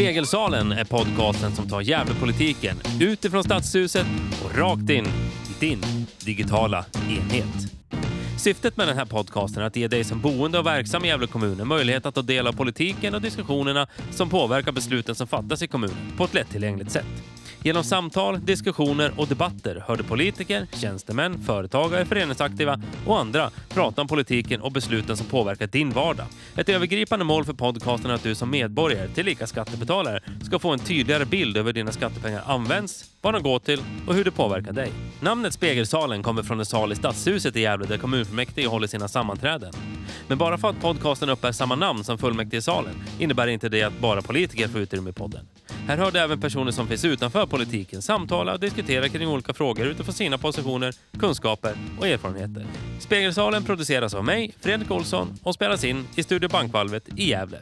Spegelsalen är podcasten som tar Gävlepolitiken utifrån Stadshuset och rakt in i din digitala enhet. Syftet med den här podcasten är att ge dig som boende och verksam i Gävle kommun en möjlighet att ta del av politiken och diskussionerna som påverkar besluten som fattas i kommunen på ett lättillgängligt sätt. Genom samtal, diskussioner och debatter hörde politiker, tjänstemän, företagare, föreningsaktiva och andra prata om politiken och besluten som påverkar din vardag. Ett övergripande mål för podcasten är att du som medborgare, tillika skattebetalare, ska få en tydligare bild över hur dina skattepengar används, vad de går till och hur det påverkar dig. Namnet Spegelsalen kommer från en sal i Stadshuset i Gävle där kommunfullmäktige håller sina sammanträden. Men bara för att podcasten uppbär samma namn som fullmäktigesalen innebär inte det att bara politiker får utrymme i podden. Här hörde även personer som finns utanför politiken samtala och diskutera kring olika frågor utifrån sina positioner, kunskaper och erfarenheter. Spegelsalen produceras av mig, Fredrik Olsson och spelas in i Studio Bankvalvet i Gävle.